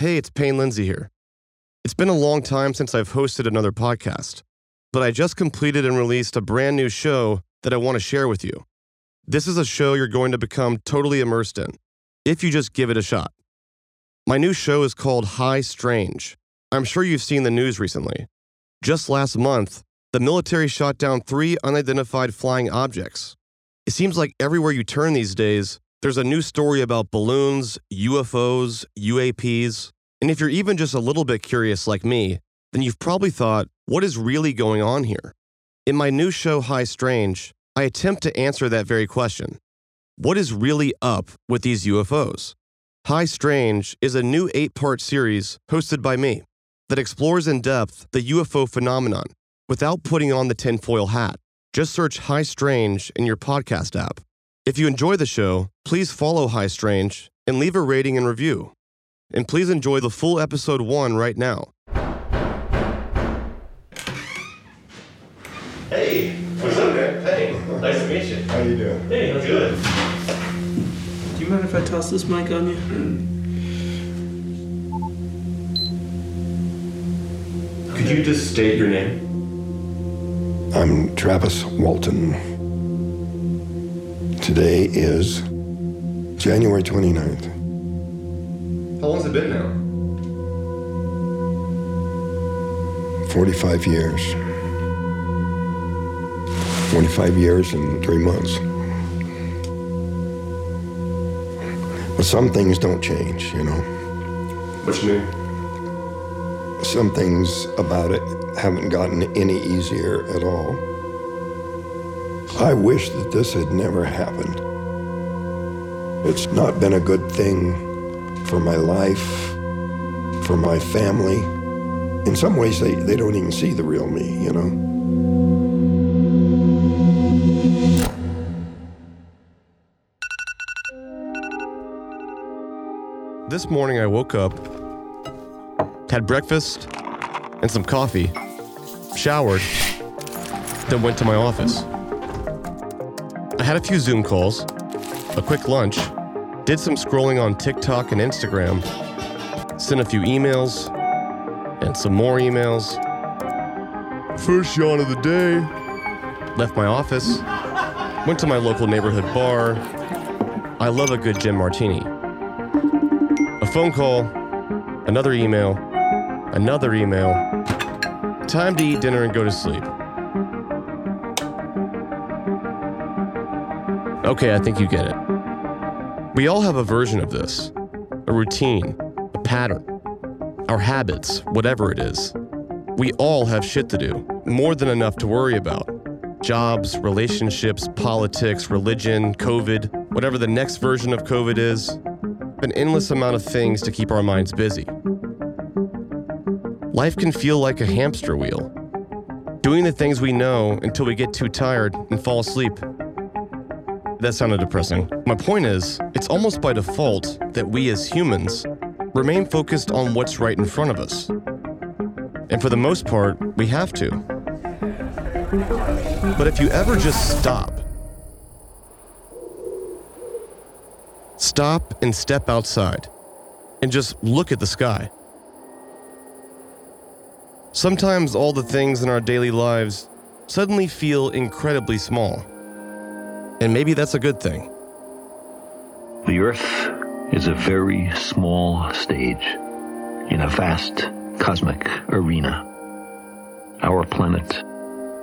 Hey, it's Payne Lindsey here. It's been a long time since I've hosted another podcast, but I just completed and released a brand new show that I want to share with you. This is a show you're going to become totally immersed in if you just give it a shot. My new show is called High Strange. I'm sure you've seen the news recently. Just last month, the military shot down three unidentified flying objects. It seems like everywhere you turn these days, there's a new story about balloons, UFOs, UAPs. And if you're even just a little bit curious like me, then you've probably thought, what is really going on here? In my new show, High Strange, I attempt to answer that very question. What is really up with these UFOs? High Strange is a new eight part series hosted by me that explores in depth the UFO phenomenon without putting on the tinfoil hat. Just search High Strange in your podcast app. If you enjoy the show, please follow High Strange and leave a rating and review. And please enjoy the full episode one right now. Hey, what's up, man? Hey, nice to meet you. How you doing? Hey, I'm good. Do you mind if I toss this mic on you? Could you just state your name? I'm Travis Walton. Today is January 29th. How long's it been now? 45 years. 45 years and three months. But some things don't change, you know. What's new? Some things about it haven't gotten any easier at all. I wish that this had never happened. It's not been a good thing for my life, for my family. In some ways, they, they don't even see the real me, you know? This morning I woke up, had breakfast and some coffee, showered, then went to my office. I had a few Zoom calls, a quick lunch, did some scrolling on TikTok and Instagram, sent a few emails, and some more emails. First yawn of the day. Left my office, went to my local neighborhood bar. I love a good gin martini. A phone call, another email, another email. Time to eat dinner and go to sleep. Okay, I think you get it. We all have a version of this a routine, a pattern, our habits, whatever it is. We all have shit to do, more than enough to worry about. Jobs, relationships, politics, religion, COVID, whatever the next version of COVID is, an endless amount of things to keep our minds busy. Life can feel like a hamster wheel, doing the things we know until we get too tired and fall asleep. That sounded depressing. My point is, it's almost by default that we as humans remain focused on what's right in front of us. And for the most part, we have to. But if you ever just stop, stop and step outside and just look at the sky. Sometimes all the things in our daily lives suddenly feel incredibly small. And maybe that's a good thing. The Earth is a very small stage in a vast cosmic arena. Our planet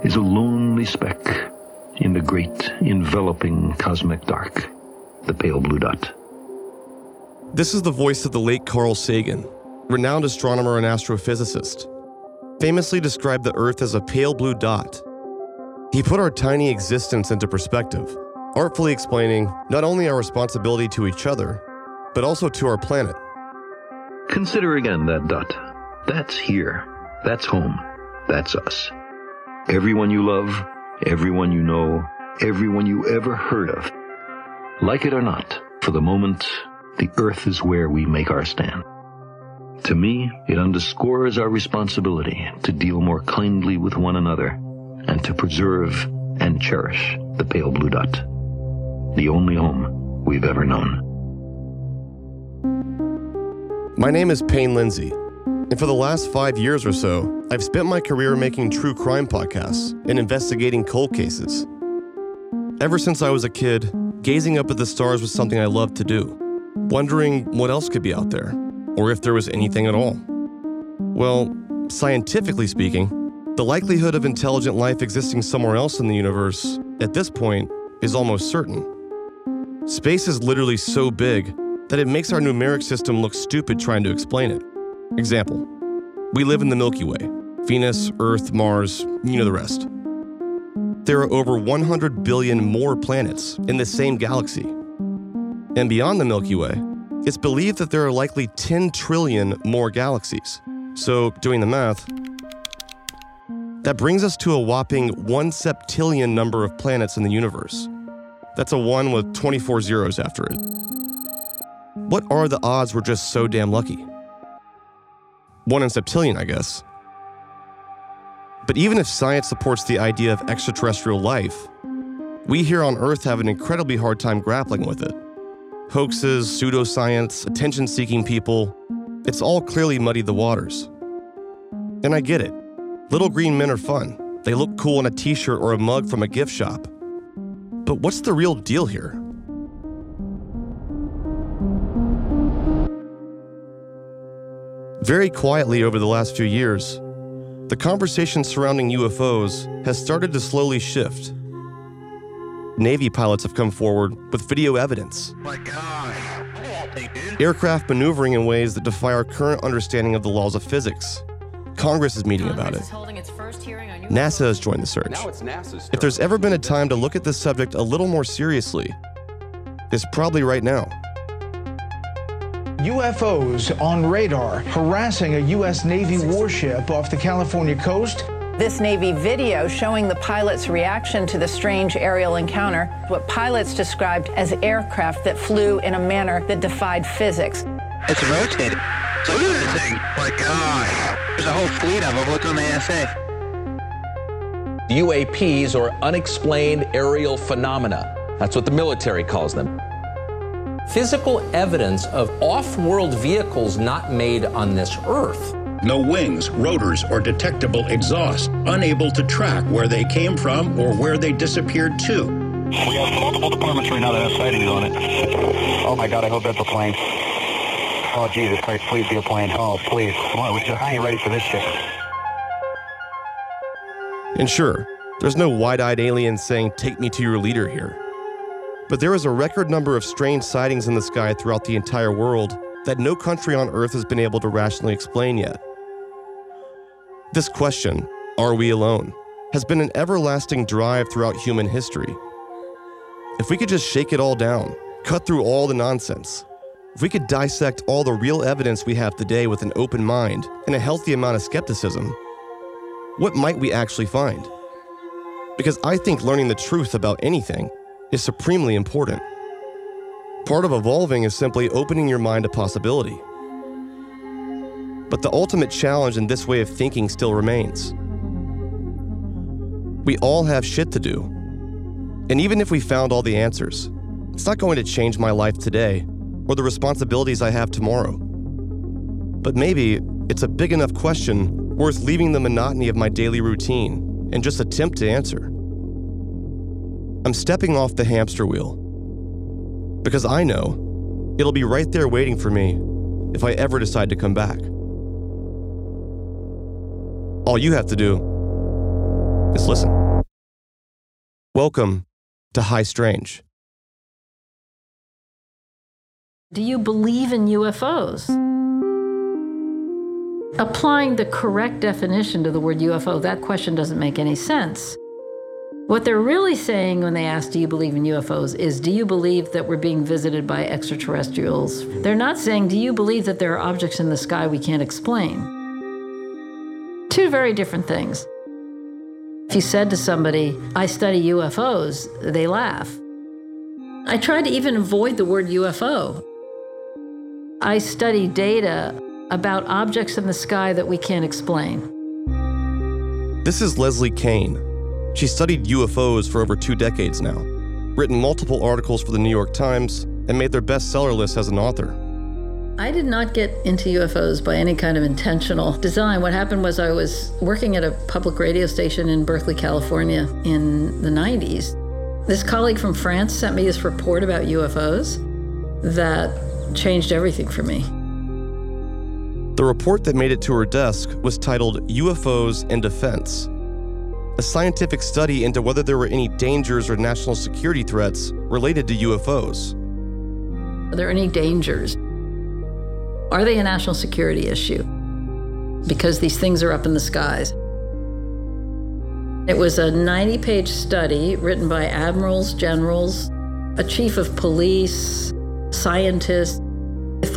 is a lonely speck in the great enveloping cosmic dark, the pale blue dot. This is the voice of the late Carl Sagan, renowned astronomer and astrophysicist. Famously described the Earth as a pale blue dot. He put our tiny existence into perspective, artfully explaining not only our responsibility to each other, but also to our planet. Consider again that dot. That's here. That's home. That's us. Everyone you love, everyone you know, everyone you ever heard of. Like it or not, for the moment, the earth is where we make our stand. To me, it underscores our responsibility to deal more kindly with one another and to preserve and cherish the pale blue dot, the only home we've ever known. My name is Payne Lindsey, and for the last five years or so, I've spent my career making true crime podcasts and investigating cold cases. Ever since I was a kid, gazing up at the stars was something I loved to do, wondering what else could be out there, or if there was anything at all. Well, scientifically speaking, the likelihood of intelligent life existing somewhere else in the universe, at this point, is almost certain. Space is literally so big that it makes our numeric system look stupid trying to explain it. Example We live in the Milky Way Venus, Earth, Mars, you know the rest. There are over 100 billion more planets in the same galaxy. And beyond the Milky Way, it's believed that there are likely 10 trillion more galaxies. So, doing the math, that brings us to a whopping 1 septillion number of planets in the universe. That's a 1 with 24 zeros after it. What are the odds we're just so damn lucky? 1 in septillion, I guess. But even if science supports the idea of extraterrestrial life, we here on Earth have an incredibly hard time grappling with it. Hoaxes, pseudoscience, attention seeking people, it's all clearly muddied the waters. And I get it. Little green men are fun. They look cool in a t shirt or a mug from a gift shop. But what's the real deal here? Very quietly over the last few years, the conversation surrounding UFOs has started to slowly shift. Navy pilots have come forward with video evidence. Aircraft maneuvering in ways that defy our current understanding of the laws of physics. Congress is meeting about it. NASA has joined the search. If there's ever been a time to look at this subject a little more seriously, it's probably right now. UFOs on radar harassing a U.S. Navy warship off the California coast. This Navy video showing the pilot's reaction to the strange aerial encounter, what pilots described as aircraft that flew in a manner that defied physics. It's rotated. Look at this thing. My God. Uh, there's a whole fleet of them. Look on the ASA. UAPs or unexplained aerial phenomena. That's what the military calls them. Physical evidence of off world vehicles not made on this Earth. No wings, rotors, or detectable exhaust. Unable to track where they came from or where they disappeared to. We have multiple departments right now that have sightings on it. Oh my God, I hope that's a plane. Oh Jesus Christ, please be a plane. Oh, please. Come on, I ain't ready for this shit. And sure, there's no wide eyed alien saying, Take me to your leader here. But there is a record number of strange sightings in the sky throughout the entire world that no country on Earth has been able to rationally explain yet. This question, are we alone, has been an everlasting drive throughout human history. If we could just shake it all down, cut through all the nonsense, if we could dissect all the real evidence we have today with an open mind and a healthy amount of skepticism, what might we actually find? Because I think learning the truth about anything is supremely important. Part of evolving is simply opening your mind to possibility. But the ultimate challenge in this way of thinking still remains. We all have shit to do. And even if we found all the answers, it's not going to change my life today or the responsibilities I have tomorrow. But maybe it's a big enough question worth leaving the monotony of my daily routine and just attempt to answer. I'm stepping off the hamster wheel because I know it'll be right there waiting for me if I ever decide to come back. All you have to do is listen. Welcome to High Strange. Do you believe in UFOs? Applying the correct definition to the word UFO, that question doesn't make any sense. What they're really saying when they ask, Do you believe in UFOs? is, Do you believe that we're being visited by extraterrestrials? They're not saying, Do you believe that there are objects in the sky we can't explain? Two very different things. If you said to somebody, I study UFOs, they laugh. I try to even avoid the word UFO. I study data about objects in the sky that we can't explain. This is Leslie Kean. She studied UFOs for over two decades now, written multiple articles for the New York Times, and made their bestseller list as an author. I did not get into UFOs by any kind of intentional design. What happened was I was working at a public radio station in Berkeley, California in the 90s. This colleague from France sent me this report about UFOs that changed everything for me. The report that made it to her desk was titled UFOs and Defense a scientific study into whether there were any dangers or national security threats related to UFOs. Are there any dangers? Are they a national security issue? Because these things are up in the skies. It was a 90 page study written by admirals, generals, a chief of police, scientists,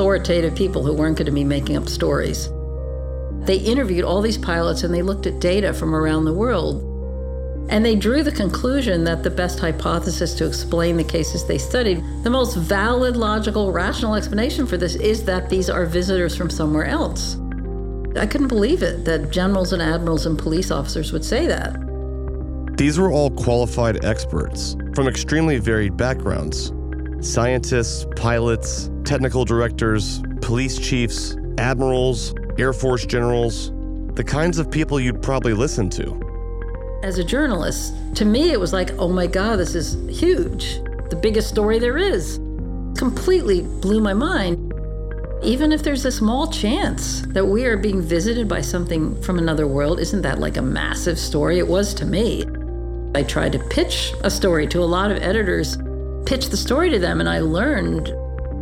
authoritative people who weren't going to be making up stories. They interviewed all these pilots and they looked at data from around the world and they drew the conclusion that the best hypothesis to explain the cases they studied, the most valid, logical, rational explanation for this is that these are visitors from somewhere else. I couldn't believe it that generals and admirals and police officers would say that. These were all qualified experts from extremely varied backgrounds scientists, pilots, technical directors, police chiefs, admirals, Air Force generals, the kinds of people you'd probably listen to. As a journalist, to me, it was like, oh my God, this is huge. The biggest story there is. Completely blew my mind. Even if there's a small chance that we are being visited by something from another world, isn't that like a massive story? It was to me. I tried to pitch a story to a lot of editors, pitch the story to them, and I learned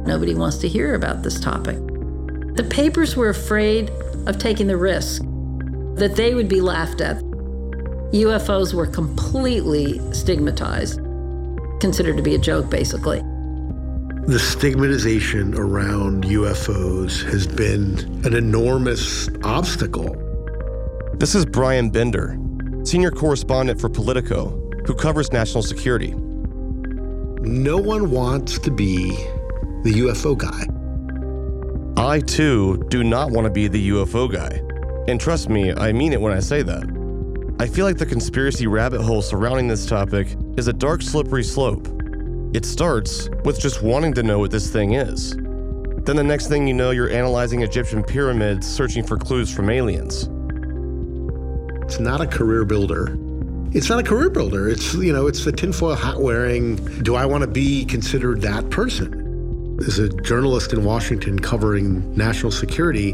nobody wants to hear about this topic. The papers were afraid of taking the risk that they would be laughed at. UFOs were completely stigmatized, considered to be a joke, basically. The stigmatization around UFOs has been an enormous obstacle. This is Brian Bender, senior correspondent for Politico, who covers national security. No one wants to be the UFO guy. I, too, do not want to be the UFO guy. And trust me, I mean it when I say that. I feel like the conspiracy rabbit hole surrounding this topic is a dark, slippery slope. It starts with just wanting to know what this thing is. Then the next thing you know, you're analyzing Egyptian pyramids, searching for clues from aliens. It's not a career builder. It's not a career builder. It's, you know, it's the tinfoil hat wearing, do I want to be considered that person? As a journalist in Washington covering national security,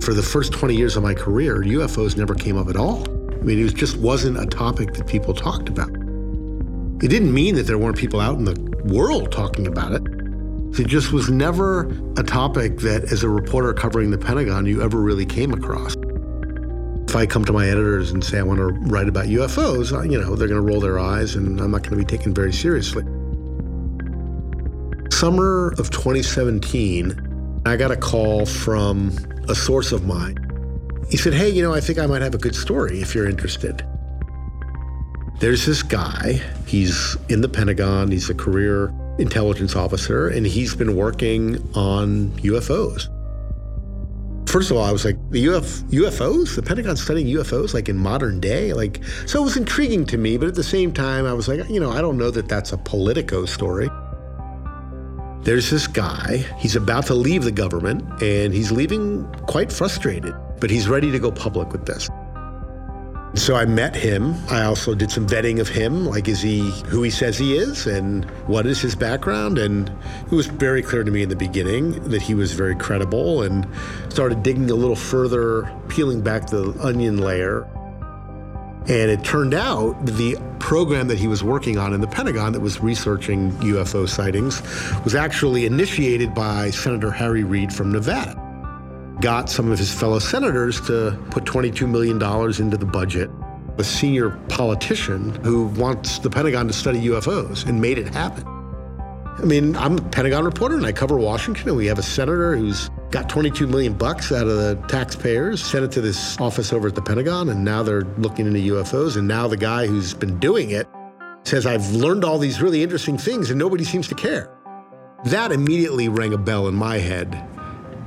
for the first 20 years of my career, UFOs never came up at all. I mean, it just wasn't a topic that people talked about. It didn't mean that there weren't people out in the world talking about it. It just was never a topic that, as a reporter covering the Pentagon, you ever really came across. If I come to my editors and say I want to write about UFOs, you know, they're going to roll their eyes and I'm not going to be taken very seriously. Summer of 2017, I got a call from a source of mine he said, Hey, you know, I think I might have a good story if you're interested. There's this guy, he's in the Pentagon, he's a career intelligence officer, and he's been working on UFOs. First of all, I was like, the Uf- UFOs? The Pentagon studying UFOs like in modern day? Like, so it was intriguing to me, but at the same time, I was like, you know, I don't know that that's a Politico story. There's this guy, he's about to leave the government, and he's leaving quite frustrated but he's ready to go public with this. So I met him. I also did some vetting of him. Like, is he who he says he is? And what is his background? And it was very clear to me in the beginning that he was very credible and started digging a little further, peeling back the onion layer. And it turned out the program that he was working on in the Pentagon that was researching UFO sightings was actually initiated by Senator Harry Reid from Nevada got some of his fellow senators to put $22 million into the budget a senior politician who wants the Pentagon to study UFOs and made it happen. I mean, I'm a Pentagon reporter and I cover Washington, and we have a senator who's got 22 million bucks out of the taxpayers, sent it to this office over at the Pentagon, and now they're looking into UFOs. And now the guy who's been doing it says, I've learned all these really interesting things, and nobody seems to care. That immediately rang a bell in my head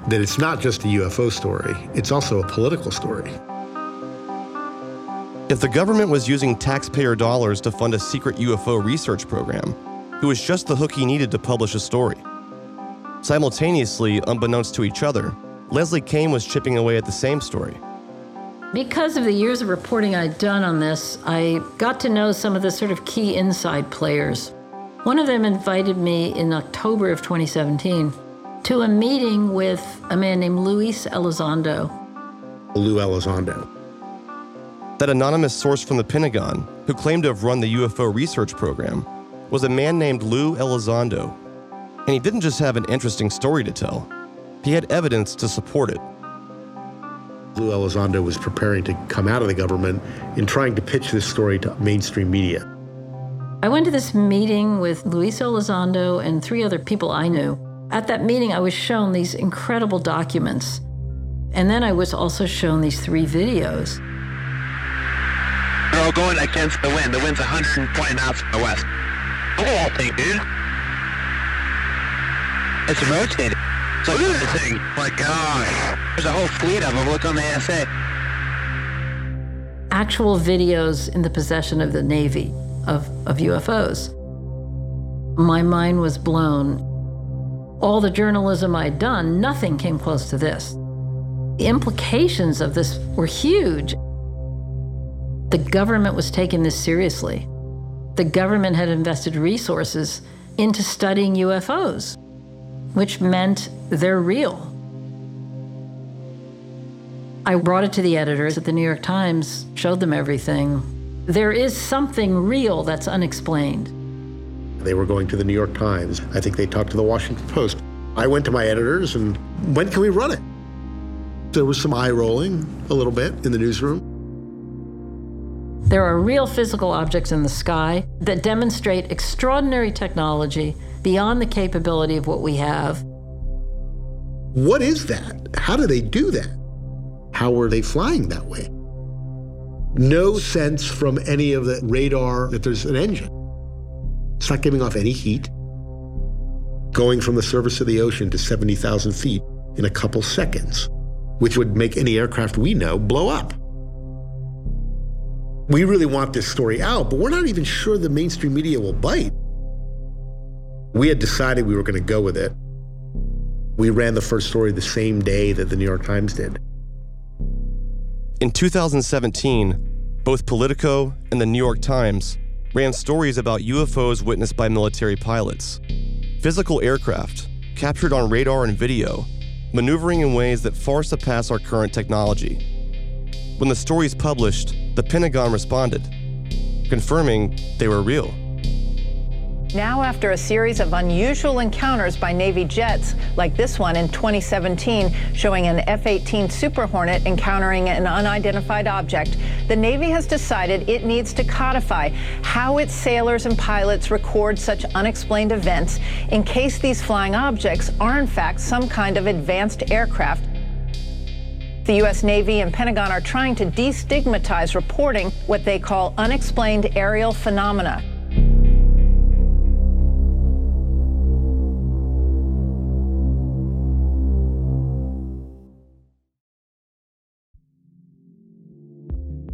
that it's not just a UFO story, it's also a political story. If the government was using taxpayer dollars to fund a secret UFO research program, it was just the hook he needed to publish a story. Simultaneously, unbeknownst to each other, Leslie Kean was chipping away at the same story. Because of the years of reporting I'd done on this, I got to know some of the sort of key inside players. One of them invited me in October of 2017 to a meeting with a man named Luis Elizondo. Lou Elizondo. That anonymous source from the Pentagon, who claimed to have run the UFO research program, was a man named Lou Elizondo. And he didn't just have an interesting story to tell, he had evidence to support it. Lou Elizondo was preparing to come out of the government and trying to pitch this story to mainstream media. I went to this meeting with Luis Elizondo and three other people I knew. At that meeting, I was shown these incredible documents. And then I was also shown these three videos. They're all going against the wind. The wind's 120 knots from the west. Look at that thing, dude. It's rotating. So look at this thing. My God. There's a whole fleet of them. Look on the SA. Actual videos in the possession of the Navy of, of UFOs. My mind was blown. All the journalism I'd done, nothing came close to this. The implications of this were huge. The government was taking this seriously. The government had invested resources into studying UFOs, which meant they're real. I brought it to the editors at the New York Times, showed them everything. There is something real that's unexplained. They were going to the New York Times. I think they talked to the Washington Post. I went to my editors and when can we run it? There was some eye rolling a little bit in the newsroom. There are real physical objects in the sky that demonstrate extraordinary technology beyond the capability of what we have. What is that? How do they do that? How are they flying that way? No sense from any of the radar that there's an engine. It's not giving off any heat. Going from the surface of the ocean to 70,000 feet in a couple seconds, which would make any aircraft we know blow up. We really want this story out, but we're not even sure the mainstream media will bite. We had decided we were going to go with it. We ran the first story the same day that the New York Times did. In 2017, both Politico and the New York Times ran stories about UFOs witnessed by military pilots. Physical aircraft, captured on radar and video, maneuvering in ways that far surpass our current technology. When the stories published, the Pentagon responded, confirming they were real. Now, after a series of unusual encounters by Navy jets, like this one in 2017, showing an F 18 Super Hornet encountering an unidentified object, the Navy has decided it needs to codify how its sailors and pilots record such unexplained events in case these flying objects are, in fact, some kind of advanced aircraft the U.S. Navy and Pentagon are trying to destigmatize reporting what they call unexplained aerial phenomena.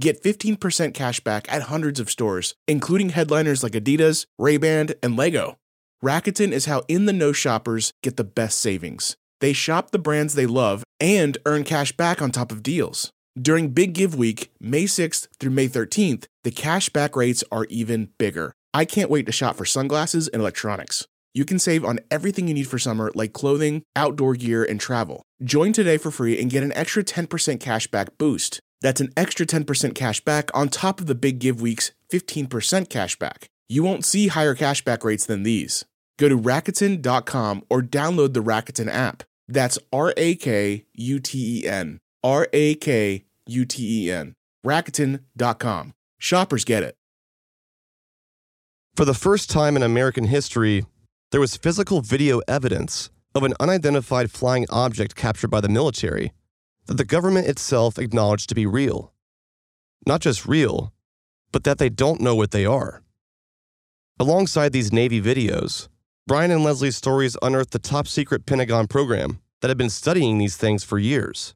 Get 15% cash back at hundreds of stores, including headliners like Adidas, Ray-Ban, and Lego. Rakuten is how in-the-know shoppers get the best savings. They shop the brands they love and earn cash back on top of deals. During Big Give Week, May 6th through May 13th, the cash back rates are even bigger. I can't wait to shop for sunglasses and electronics. You can save on everything you need for summer, like clothing, outdoor gear, and travel. Join today for free and get an extra 10% cash back boost. That's an extra 10% cash back on top of the Big Give Week's 15% cash back. You won't see higher cashback rates than these. Go to Rakuten.com or download the Rakuten app. That's R A K U T E N. R A K U T E N. Rakuten.com. Shoppers get it. For the first time in American history, there was physical video evidence of an unidentified flying object captured by the military that the government itself acknowledged to be real. Not just real, but that they don't know what they are. Alongside these Navy videos, Brian and Leslie's stories unearthed the top secret Pentagon program that had been studying these things for years.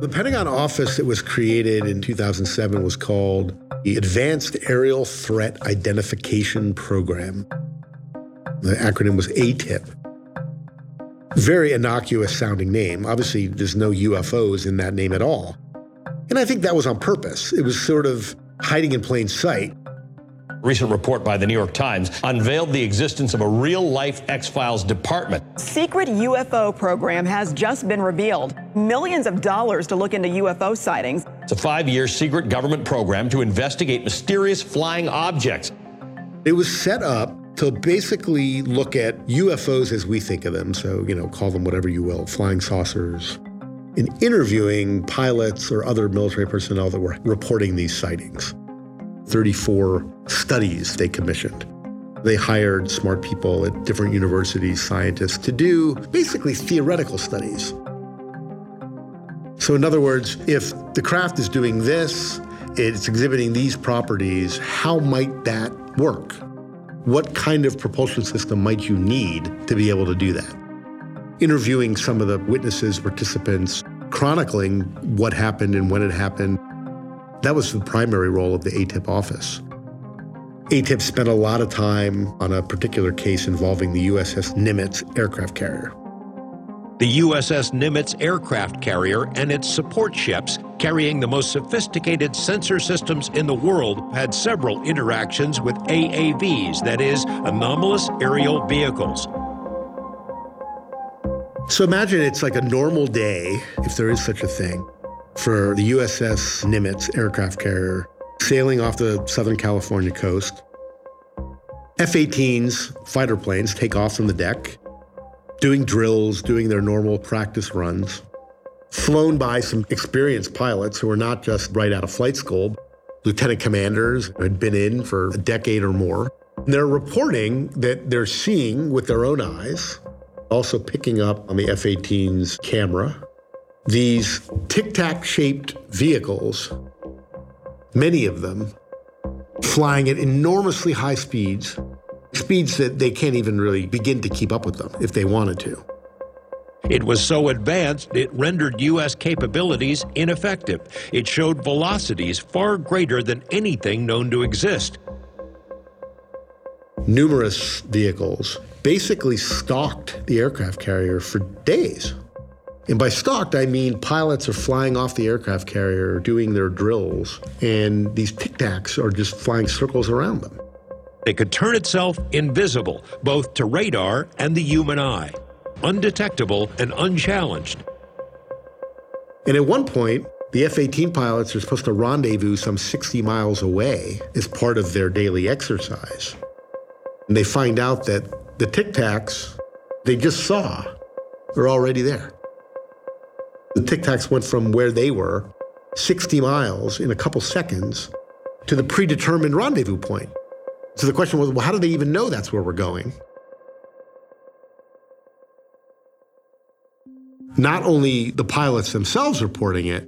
The Pentagon office that was created in 2007 was called the Advanced Aerial Threat Identification Program. The acronym was ATIP. Very innocuous sounding name. Obviously, there's no UFOs in that name at all. And I think that was on purpose. It was sort of hiding in plain sight. Recent report by the New York Times unveiled the existence of a real life X Files department. Secret UFO program has just been revealed. Millions of dollars to look into UFO sightings. It's a five year secret government program to investigate mysterious flying objects. It was set up to basically look at UFOs as we think of them. So, you know, call them whatever you will, flying saucers, in interviewing pilots or other military personnel that were reporting these sightings. 34 studies they commissioned. They hired smart people at different universities, scientists, to do basically theoretical studies. So, in other words, if the craft is doing this, it's exhibiting these properties, how might that work? What kind of propulsion system might you need to be able to do that? Interviewing some of the witnesses, participants, chronicling what happened and when it happened. That was the primary role of the ATIP office. ATIP spent a lot of time on a particular case involving the USS Nimitz aircraft carrier. The USS Nimitz aircraft carrier and its support ships, carrying the most sophisticated sensor systems in the world, had several interactions with AAVs, that is, anomalous aerial vehicles. So imagine it's like a normal day, if there is such a thing, for the USS Nimitz aircraft carrier sailing off the Southern California coast. F 18s, fighter planes, take off from the deck doing drills, doing their normal practice runs, flown by some experienced pilots who are not just right out of flight school, lieutenant commanders who had been in for a decade or more. And they're reporting that they're seeing with their own eyes, also picking up on the F 18's camera, these tic tac shaped vehicles, many of them flying at enormously high speeds speeds that they can't even really begin to keep up with them if they wanted to. It was so advanced, it rendered U.S. capabilities ineffective. It showed velocities far greater than anything known to exist. Numerous vehicles basically stalked the aircraft carrier for days. And by stalked, I mean pilots are flying off the aircraft carrier doing their drills, and these tic tacs are just flying circles around them. It could turn itself invisible, both to radar and the human eye, undetectable and unchallenged. And at one point, The F 18 pilots are supposed to rendezvous some 60 miles away as part of their daily exercise. And they find out that the Tic Tacs they just saw are already there. The Tic Tacs went from where they were, 60 miles in a couple seconds, to the predetermined rendezvous point. So the question was well, how do they even know that's where we're going? Not only the pilots themselves reporting it,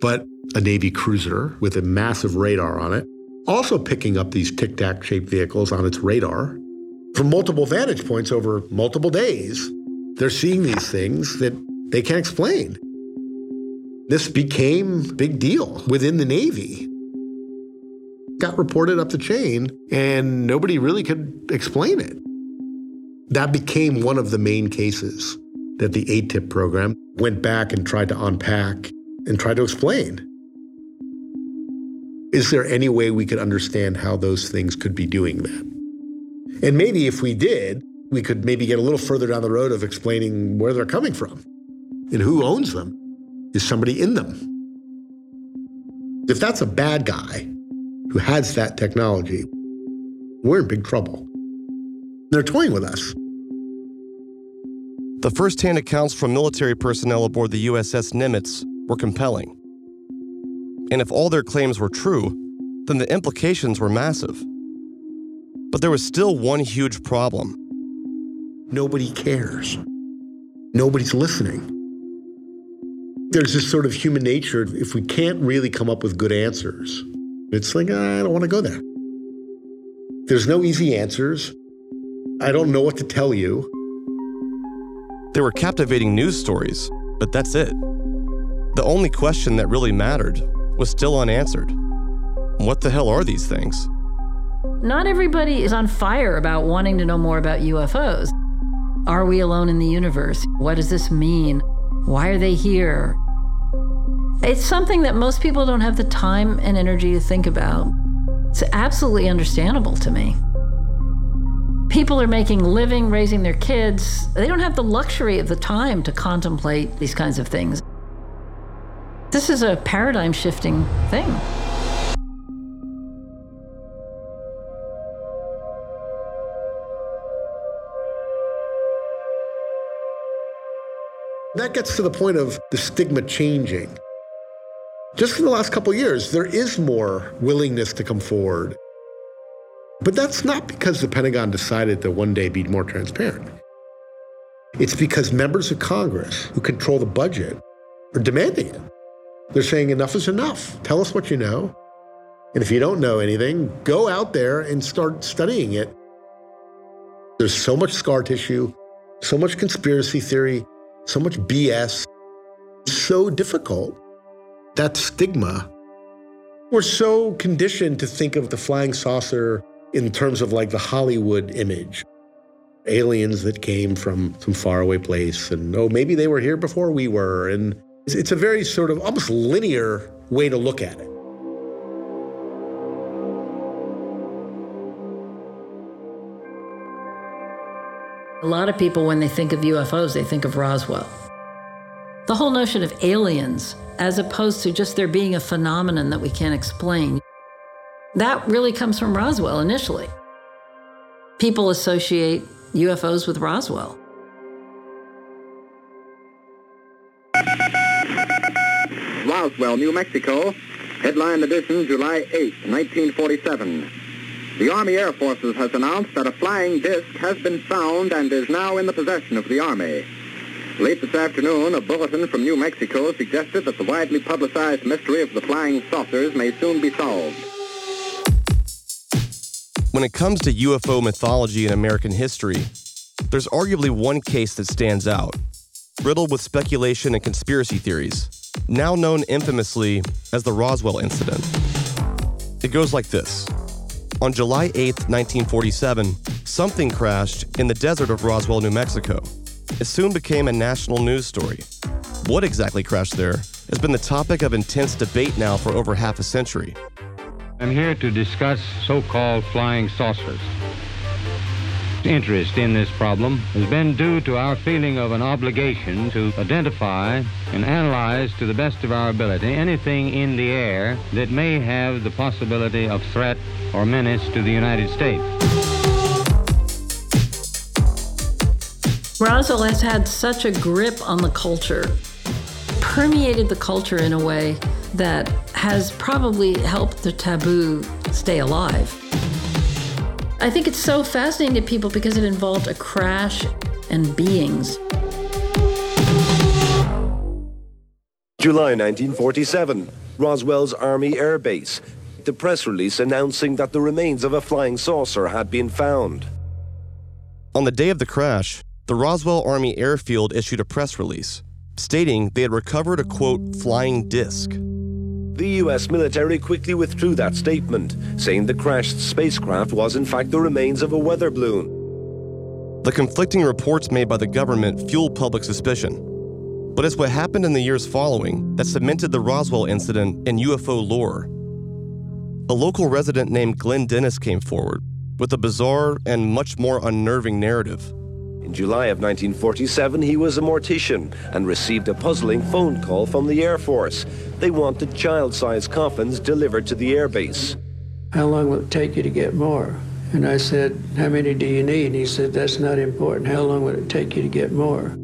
but a Navy cruiser with a massive radar on it, also picking up these tic tac shaped vehicles on its radar from multiple vantage points over multiple days. They're seeing these things that they can't explain. This became a big deal within the Navy. Got reported up the chain, and nobody really could explain it. That became one of the main cases that the ATIP program went back and tried to unpack and try to explain. Is there any way we could understand how those things could be doing that? And maybe if we did, we could maybe get a little further down the road of explaining where they're coming from and who owns them. Is somebody in them? If that's a bad guy who has that technology, we're in big trouble. They're toying with us. The first hand accounts from military personnel aboard the USS Nimitz were compelling. And if all their claims were true, then the implications were massive. But there was still one huge problem. Nobody cares. Nobody's listening. There's this sort of human nature if we can't really come up with good answers, it's like, ah, I don't want to go there. There's no easy answers. I don't know what to tell you. There were captivating news stories, but that's it. The only question that really mattered was still unanswered. What the hell are these things? Not everybody is on fire about wanting to know more about UFOs. Are we alone in the universe? What does this mean? Why are they here? It's something that most people don't have the time and energy to think about. It's absolutely understandable to me. People are making living, raising their kids. They don't have the luxury of the time to contemplate these kinds of things. This is a paradigm shifting thing. That gets to the point of the stigma changing. Just in the last couple years, there is more willingness to come forward but that's not because the Pentagon decided to one day be more transparent. It's because members of Congress who control the budget are demanding it. They're saying enough is enough. Tell us what you know. And if you don't know anything, go out there and start studying it. There's so much scar tissue, so much conspiracy theory, so much BS. it's so difficult. That stigma. We're so conditioned to think of the flying saucer in terms of like the Hollywood image. Aliens that came from some faraway place, and oh, maybe they were here before we were. And it's, it's a very sort of almost linear way to look at it. A lot of people, when they think of UFOs, they think of Roswell. The whole notion of aliens, as opposed to just there being a phenomenon that we can't explain, that really comes from Roswell initially. People associate UFOs with Roswell. Roswell, New Mexico, headline edition July 8, 1947. The Army Air Forces has announced that a flying disc has been found and is now in the possession of the Army. Late this afternoon, a bulletin from New Mexico suggested that the widely publicized mystery of the flying saucers may soon be solved. When it comes to UFO mythology in American history, there's arguably one case that stands out, riddled with speculation and conspiracy theories, now known infamously as the Roswell incident. It goes like this On July 8, 1947, something crashed in the desert of Roswell, New Mexico. It soon became a national news story. What exactly crashed there has been the topic of intense debate now for over half a century. I'm here to discuss so-called flying saucers. interest in this problem has been due to our feeling of an obligation to identify and analyze to the best of our ability anything in the air that may have the possibility of threat or menace to the United States. Roswell has had such a grip on the culture, permeated the culture in a way that has probably helped the taboo stay alive. I think it's so fascinating to people because it involved a crash and beings. July 1947, Roswell's Army Air Base. The press release announcing that the remains of a flying saucer had been found. On the day of the crash, the Roswell Army Airfield issued a press release stating they had recovered a quote, flying disc. The US military quickly withdrew that statement, saying the crashed spacecraft was in fact the remains of a weather balloon. The conflicting reports made by the government fueled public suspicion. But it's what happened in the years following that cemented the Roswell incident in UFO lore. A local resident named Glenn Dennis came forward with a bizarre and much more unnerving narrative. In July of 1947, he was a mortician and received a puzzling phone call from the Air Force. They wanted child sized coffins delivered to the airbase. How long will it take you to get more? And I said, How many do you need? And he said, That's not important. How long will it take you to get more?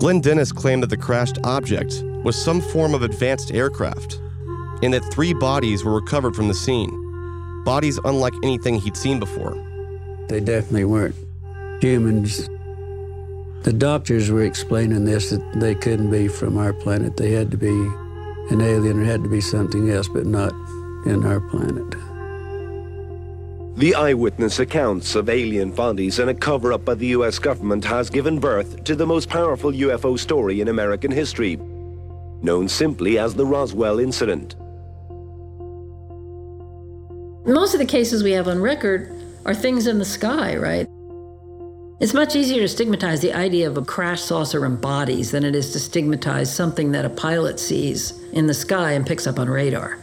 Glenn Dennis claimed that the crashed object was some form of advanced aircraft, and that three bodies were recovered from the scene. Bodies unlike anything he'd seen before. They definitely weren't humans. The doctors were explaining this that they couldn't be from our planet. They had to be an alien, or had to be something else, but not in our planet. The eyewitness accounts of alien bodies and a cover up by the US government has given birth to the most powerful UFO story in American history, known simply as the Roswell Incident. Most of the cases we have on record are things in the sky, right? It's much easier to stigmatize the idea of a crash saucer in bodies than it is to stigmatize something that a pilot sees in the sky and picks up on radar.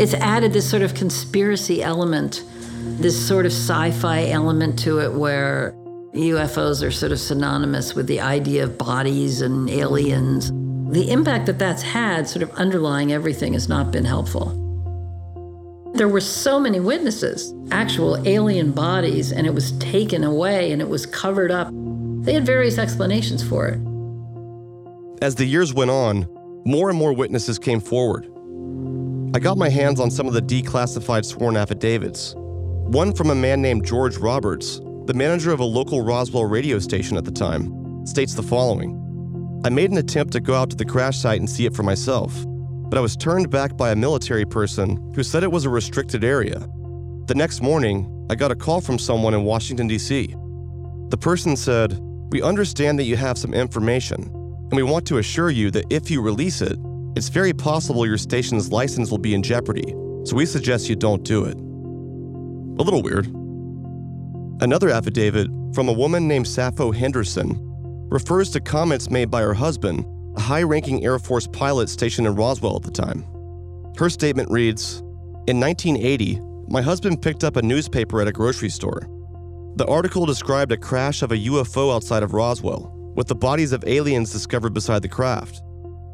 It's added this sort of conspiracy element, this sort of sci fi element to it where UFOs are sort of synonymous with the idea of bodies and aliens. The impact that that's had, sort of underlying everything, has not been helpful. There were so many witnesses, actual alien bodies, and it was taken away and it was covered up. They had various explanations for it. As the years went on, more and more witnesses came forward. I got my hands on some of the declassified sworn affidavits. One from a man named George Roberts, the manager of a local Roswell radio station at the time, states the following I made an attempt to go out to the crash site and see it for myself but I was turned back by a military person who said it was a restricted area. The next morning, I got a call from someone in Washington, D.C. The person said, We understand that you have some information, and we want to assure you that if you release it, it's very possible your station's license will be in jeopardy, so we suggest you don't do it. A little weird. Another affidavit from a woman named Sappho Henderson refers to comments made by her husband a high ranking Air Force pilot stationed in Roswell at the time. Her statement reads In 1980, my husband picked up a newspaper at a grocery store. The article described a crash of a UFO outside of Roswell, with the bodies of aliens discovered beside the craft.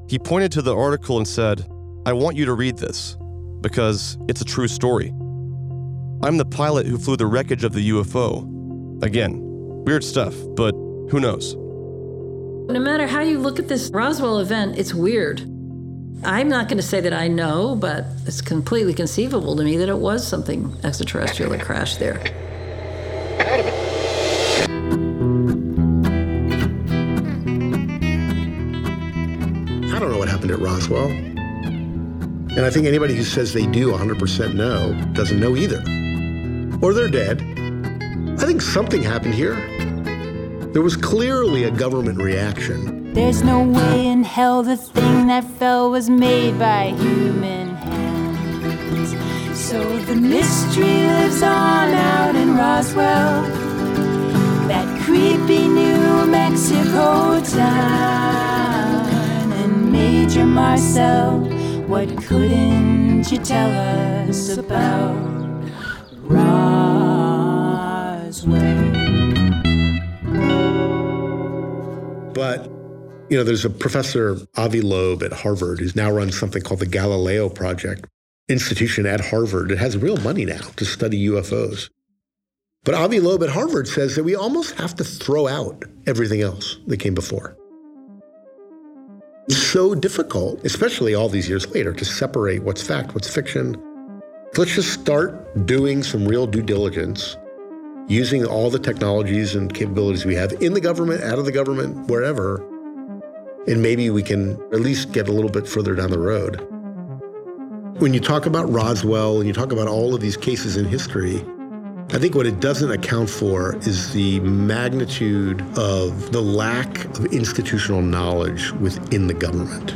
He pointed to the article and said, I want you to read this, because it's a true story. I'm the pilot who flew the wreckage of the UFO. Again, weird stuff, but who knows? No matter how you look at this Roswell event, it's weird. I'm not going to say that I know, but it's completely conceivable to me that it was something extraterrestrial that crashed there. I don't know what happened at Roswell. And I think anybody who says they do 100% know doesn't know either. Or they're dead. I think something happened here. There was clearly a government reaction. There's no way in hell the thing that fell was made by human hands. So the mystery lives on out in Roswell, that creepy New Mexico town. And Major Marcel, what couldn't you tell us about Roswell? But, you know, there's a professor, Avi Loeb at Harvard, who's now runs something called the Galileo Project institution at Harvard. It has real money now to study UFOs. But Avi Loeb at Harvard says that we almost have to throw out everything else that came before. It's so difficult, especially all these years later, to separate what's fact, what's fiction. Let's just start doing some real due diligence, using all the technologies and capabilities we have in the government, out of the government, wherever, and maybe we can at least get a little bit further down the road. When you talk about Roswell and you talk about all of these cases in history, I think what it doesn't account for is the magnitude of the lack of institutional knowledge within the government.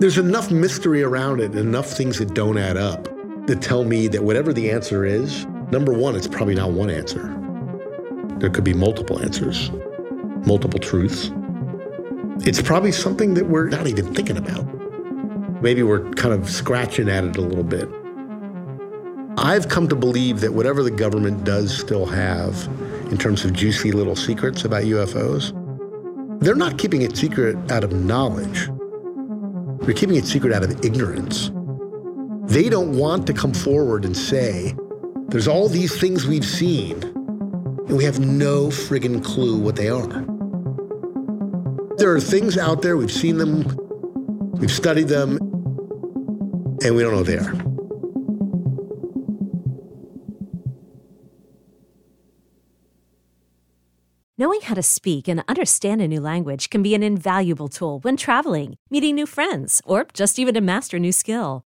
There's enough mystery around it, enough things that don't add up that tell me that whatever the answer is, number one, it's probably not one answer. There could be multiple answers, multiple truths. It's probably something that we're not even thinking about. Maybe we're kind of scratching at it a little bit. I've come to believe that whatever the government does still have in terms of juicy little secrets about UFOs, they're not keeping it secret out of knowledge. They're keeping it secret out of ignorance. They don't want to come forward and say, there's all these things we've seen, and we have no friggin' clue what they are. There are things out there, we've seen them, we've studied them, and we don't know what they are. Knowing how to speak and understand a new language can be an invaluable tool when traveling, meeting new friends, or just even to master a new skill.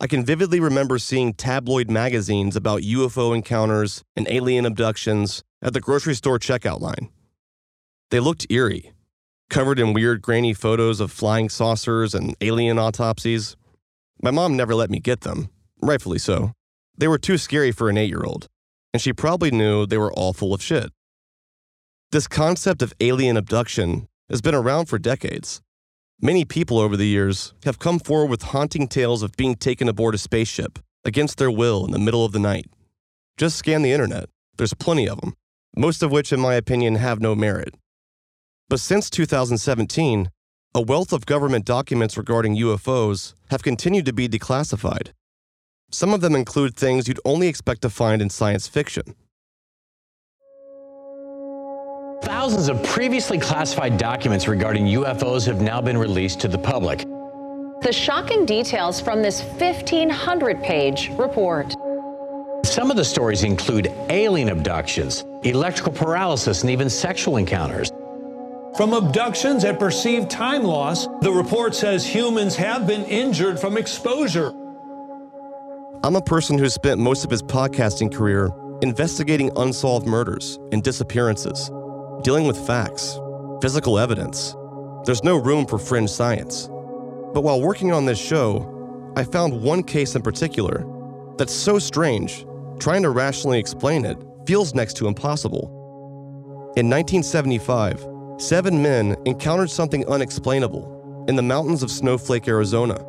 I can vividly remember seeing tabloid magazines about UFO encounters and alien abductions at the grocery store checkout line. They looked eerie, covered in weird, grainy photos of flying saucers and alien autopsies. My mom never let me get them, rightfully so. They were too scary for an eight year old, and she probably knew they were all full of shit. This concept of alien abduction has been around for decades. Many people over the years have come forward with haunting tales of being taken aboard a spaceship against their will in the middle of the night. Just scan the internet, there's plenty of them, most of which, in my opinion, have no merit. But since 2017, a wealth of government documents regarding UFOs have continued to be declassified. Some of them include things you'd only expect to find in science fiction. Thousands of previously classified documents regarding UFOs have now been released to the public. The shocking details from this 1,500 page report. Some of the stories include alien abductions, electrical paralysis, and even sexual encounters. From abductions and perceived time loss, the report says humans have been injured from exposure. I'm a person who spent most of his podcasting career investigating unsolved murders and disappearances, dealing with facts, physical evidence. There's no room for fringe science. But while working on this show, I found one case in particular that's so strange, trying to rationally explain it feels next to impossible. In 1975, seven men encountered something unexplainable in the mountains of Snowflake, Arizona.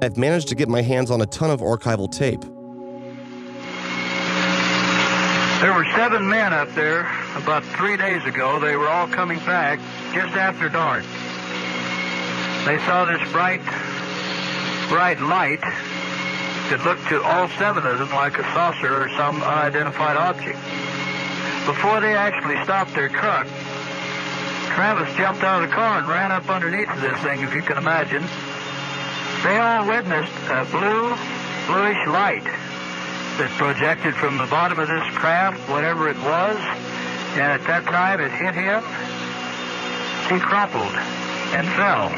I've managed to get my hands on a ton of archival tape. There were seven men up there about three days ago. They were all coming back just after dark. They saw this bright, bright light that looked to all seven of them like a saucer or some unidentified object. Before they actually stopped their truck, Travis jumped out of the car and ran up underneath this thing, if you can imagine. They all witnessed a blue, bluish light that projected from the bottom of this craft, whatever it was, and at that time it hit him. He crumpled and fell.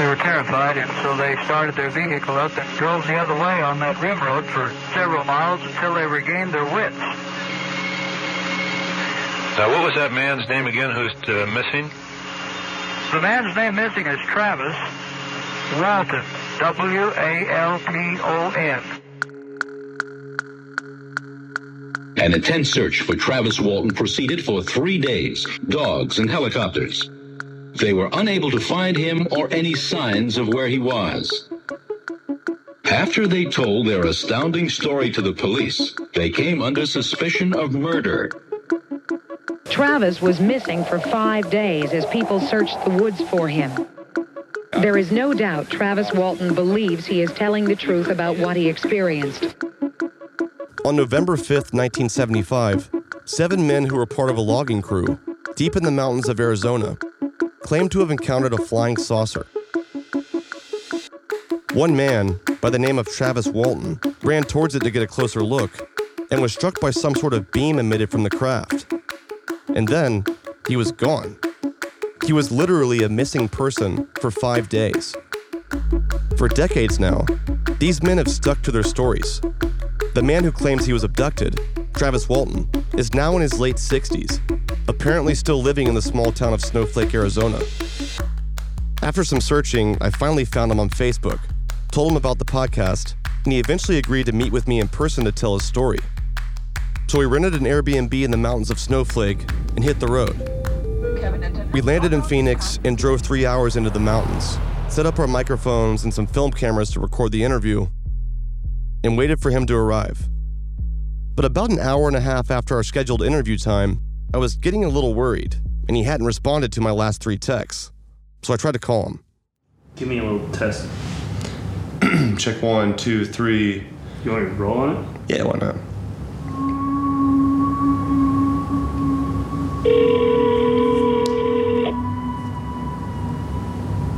They were terrified, and so they started their vehicle up and drove the other way on that rim road for several miles until they regained their wits. Now, what was that man's name again who's uh, missing? The man's name missing is Travis Walton. W A L T O N. An intense search for Travis Walton proceeded for three days, dogs and helicopters. They were unable to find him or any signs of where he was. After they told their astounding story to the police, they came under suspicion of murder. Travis was missing for five days as people searched the woods for him. There is no doubt Travis Walton believes he is telling the truth about what he experienced. On November 5th, 1975, seven men who were part of a logging crew deep in the mountains of Arizona claimed to have encountered a flying saucer. One man, by the name of Travis Walton, ran towards it to get a closer look and was struck by some sort of beam emitted from the craft. And then he was gone. He was literally a missing person for five days. For decades now, these men have stuck to their stories. The man who claims he was abducted, Travis Walton, is now in his late 60s, apparently still living in the small town of Snowflake, Arizona. After some searching, I finally found him on Facebook, told him about the podcast, and he eventually agreed to meet with me in person to tell his story. So we rented an Airbnb in the mountains of Snowflake and hit the road. We landed in Phoenix and drove three hours into the mountains, set up our microphones and some film cameras to record the interview, and waited for him to arrive. But about an hour and a half after our scheduled interview time, I was getting a little worried, and he hadn't responded to my last three texts. So I tried to call him. Give me a little test. Check one, two, three. You want me to roll on it? Yeah, why not?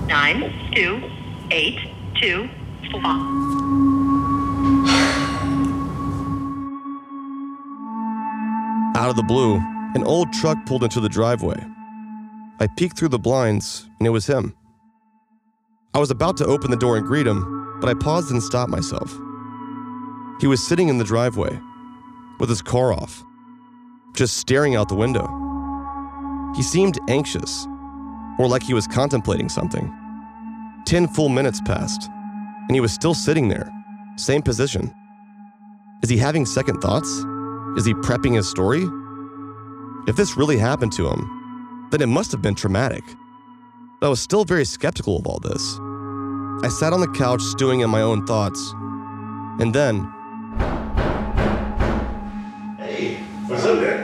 Nine two eight two four. Out of the blue, an old truck pulled into the driveway. I peeked through the blinds, and it was him. I was about to open the door and greet him, but I paused and stopped myself. He was sitting in the driveway, with his car off, just staring out the window. He seemed anxious, or like he was contemplating something. Ten full minutes passed, and he was still sitting there, same position. Is he having second thoughts? Is he prepping his story? If this really happened to him, then it must have been traumatic. But I was still very skeptical of all this. I sat on the couch stewing in my own thoughts. And then. Hey, what's up, man?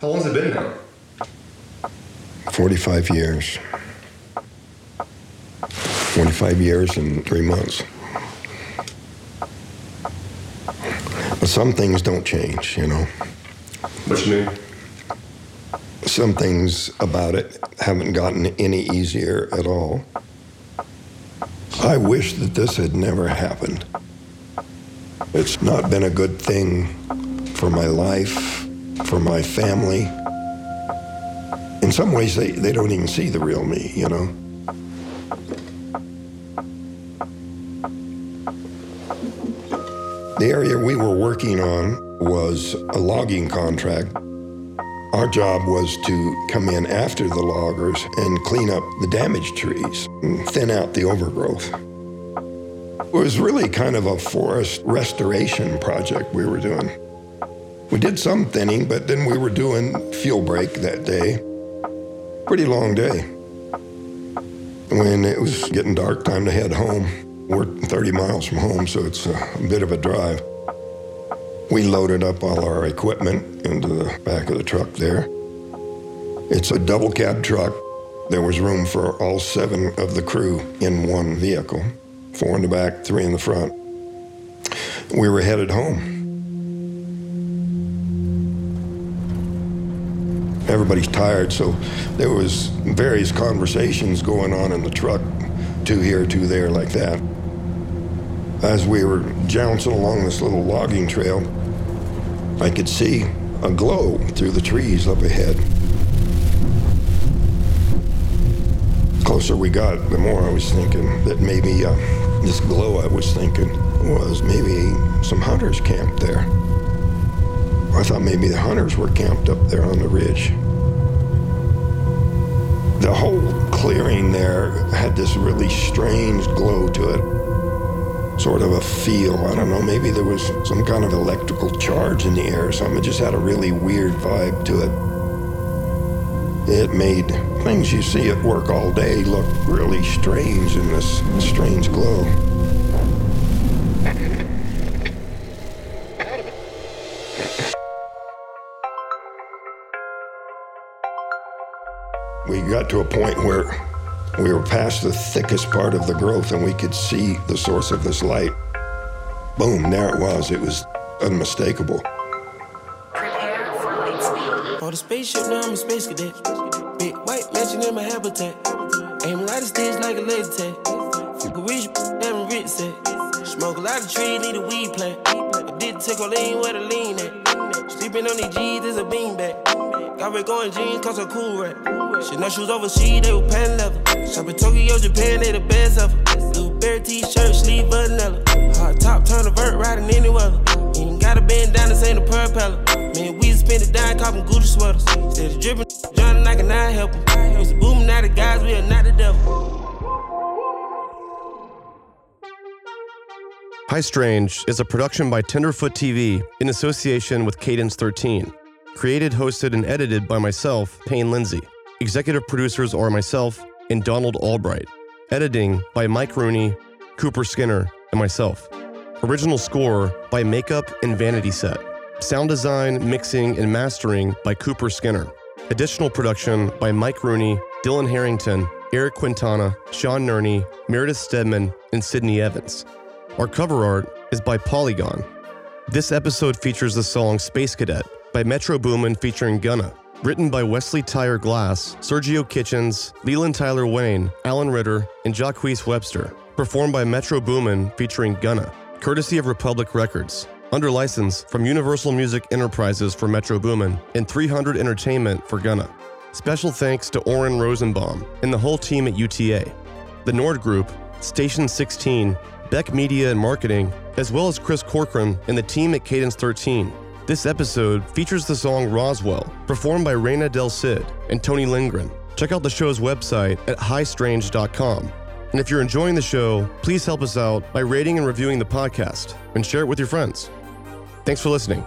How long's it been now? 45 years. 45 years and three months. But some things don't change, you know. What you mean? Some things about it haven't gotten any easier at all. I wish that this had never happened. It's not been a good thing for my life, for my family. In some ways, they, they don't even see the real me, you know? The area we were working on was a logging contract. Our job was to come in after the loggers and clean up the damaged trees and thin out the overgrowth. It was really kind of a forest restoration project we were doing. We did some thinning, but then we were doing fuel break that day. Pretty long day. When it was getting dark, time to head home. We're 30 miles from home, so it's a, bit of a drive. We loaded up all our equipment into the back of the truck there. It's a double cab truck. There was room for all seven of the crew in one vehicle four in the back, three in the front. We were headed home. Everybody's tired, so there was various conversations going on in the truck, two here, two there, like that. As we were jouncing along this little logging trail, I could see a glow through the trees up ahead. The closer we got, the more I was thinking that maybe uh, this glow I was thinking was maybe some hunters camped there. I thought maybe the hunters were camped up there on the ridge. The whole clearing there had this really strange glow to it. Sort of a feel. I don't know, maybe there was some kind of electrical charge in the air or something. It just had a really weird vibe to it. It made things you see at work all day look really strange in this strange glow. Got to a point where we were past the thickest part of the growth and we could see the source of this light. Boom, there it was. It was unmistakable. Prepare for light speed. On the spaceship, now I'm a space cadet. Big white mansion in my habitat. Aim a lot of sticks like a laser tag. Fuck a rich, damn rich set. Smoke a lot of trees, need a weed plant. I did take a lean where the lean at. Sleeping on these G's is a beanbag. Got red going jeans, cause I'm cool right. Shit, no shoes overseas, they were pan leather. Shop in Tokyo, Japan, they the best ever. Blue bear t-shirt, sleeve vanilla. Hard top, turn a vert, riding any weather. Ain't gotta bend down, this ain't a propeller. Man, we spend it down, copping Gucci sweaters. Instead of dripping, Johnny, I cannot help him. Used to boom, now the guys, we are not the devil. High Strange is a production by Tenderfoot TV in association with Cadence 13. Created, hosted, and edited by myself, Payne Lindsey. Executive producers are myself and Donald Albright. Editing by Mike Rooney, Cooper Skinner, and myself. Original score by Makeup and Vanity Set. Sound design, mixing, and mastering by Cooper Skinner. Additional production by Mike Rooney, Dylan Harrington, Eric Quintana, Sean Nerney, Meredith Stedman, and Sydney Evans. Our cover art is by Polygon. This episode features the song Space Cadet by Metro Boomin featuring Gunna. Written by Wesley Tyre Glass, Sergio Kitchens, Leland Tyler Wayne, Allen Ritter, and Jacquees Webster. Performed by Metro Boomin featuring Gunna. Courtesy of Republic Records. Under license from Universal Music Enterprises for Metro Boomin and 300 Entertainment for Gunna. Special thanks to Oren Rosenbaum and the whole team at UTA. The Nord Group, Station 16, Beck Media and Marketing, as well as Chris Corcoran and the team at Cadence 13. This episode features the song Roswell, performed by Reina Del Cid and Toni Lindgren. Check out the show's website at highstrange.com. And if you're enjoying the show, please help us out by rating and reviewing the podcast and share it with your friends. Thanks for listening.